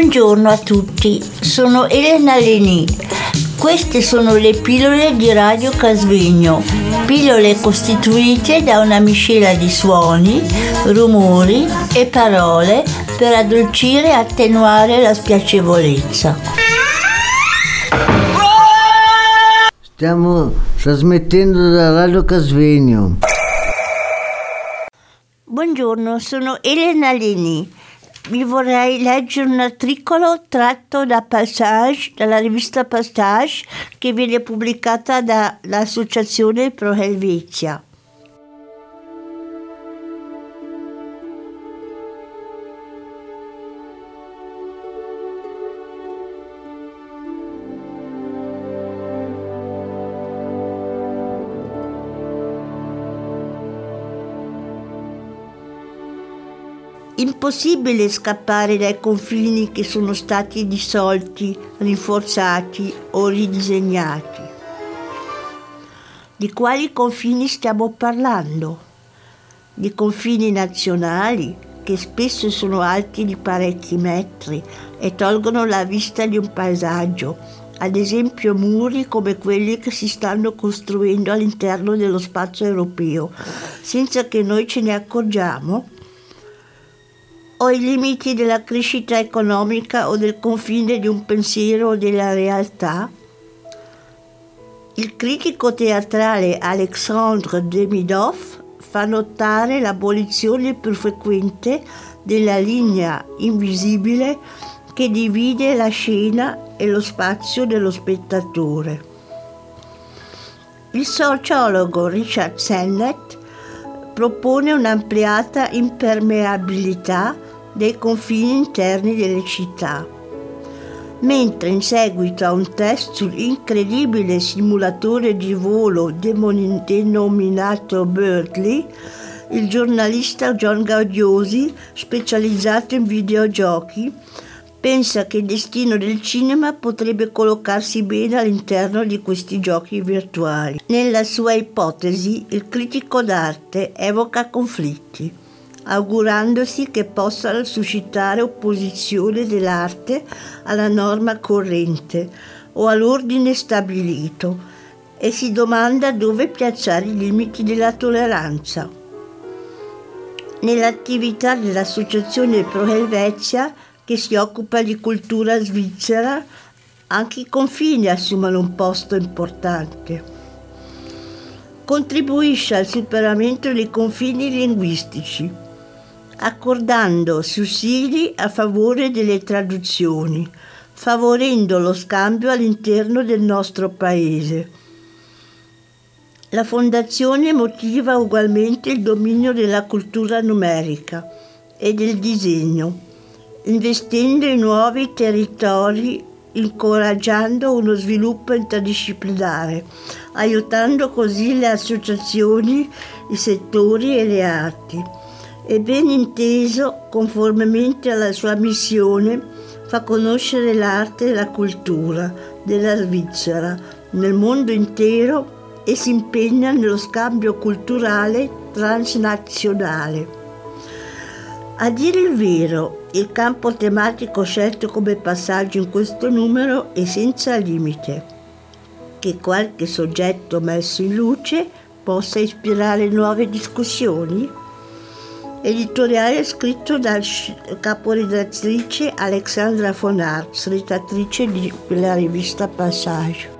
Buongiorno a tutti, sono Elena Leni. Queste sono le pillole di Radio Casvegno, pillole costituite da una miscela di suoni, rumori e parole per addolcire e attenuare la spiacevolezza. Stiamo trasmettendo da Radio Casvegno. Buongiorno, sono Elena Leni vi vorrei leggere un articolo tratto da Passage, dalla rivista Passage, che viene pubblicata dall'Associazione Pro Helvetia. Impossibile scappare dai confini che sono stati dissolti, rinforzati o ridisegnati. Di quali confini stiamo parlando? Di confini nazionali, che spesso sono alti di parecchi metri e tolgono la vista di un paesaggio, ad esempio muri come quelli che si stanno costruendo all'interno dello spazio europeo, senza che noi ce ne accorgiamo? O i limiti della crescita economica o del confine di un pensiero o della realtà? Il critico teatrale Alexandre Demidov fa notare l'abolizione più frequente della linea invisibile che divide la scena e lo spazio dello spettatore. Il sociologo Richard Sennett propone un'ampliata impermeabilità dei confini interni delle città. Mentre in seguito a un test sull'incredibile simulatore di volo denominato Birdly, il giornalista John Gaudiosi, specializzato in videogiochi, pensa che il destino del cinema potrebbe collocarsi bene all'interno di questi giochi virtuali. Nella sua ipotesi, il critico d'arte evoca conflitti augurandosi che possano suscitare opposizione dell'arte alla norma corrente o all'ordine stabilito e si domanda dove piazzare i limiti della tolleranza. Nell'attività dell'Associazione Pro Helvetia, che si occupa di cultura svizzera, anche i confini assumono un posto importante. Contribuisce al superamento dei confini linguistici accordando sussidi a favore delle traduzioni, favorendo lo scambio all'interno del nostro Paese. La Fondazione motiva ugualmente il dominio della cultura numerica e del disegno, investendo in nuovi territori, incoraggiando uno sviluppo interdisciplinare, aiutando così le associazioni, i settori e le arti e ben inteso, conformemente alla sua missione, fa conoscere l'arte e la cultura della Svizzera nel mondo intero e si impegna nello scambio culturale transnazionale. A dire il vero, il campo tematico scelto come passaggio in questo numero è senza limite. Che qualche soggetto messo in luce possa ispirare nuove discussioni? Editoriale scritto dal caporedattrice Alexandra von Arx, redattrice della rivista Passage.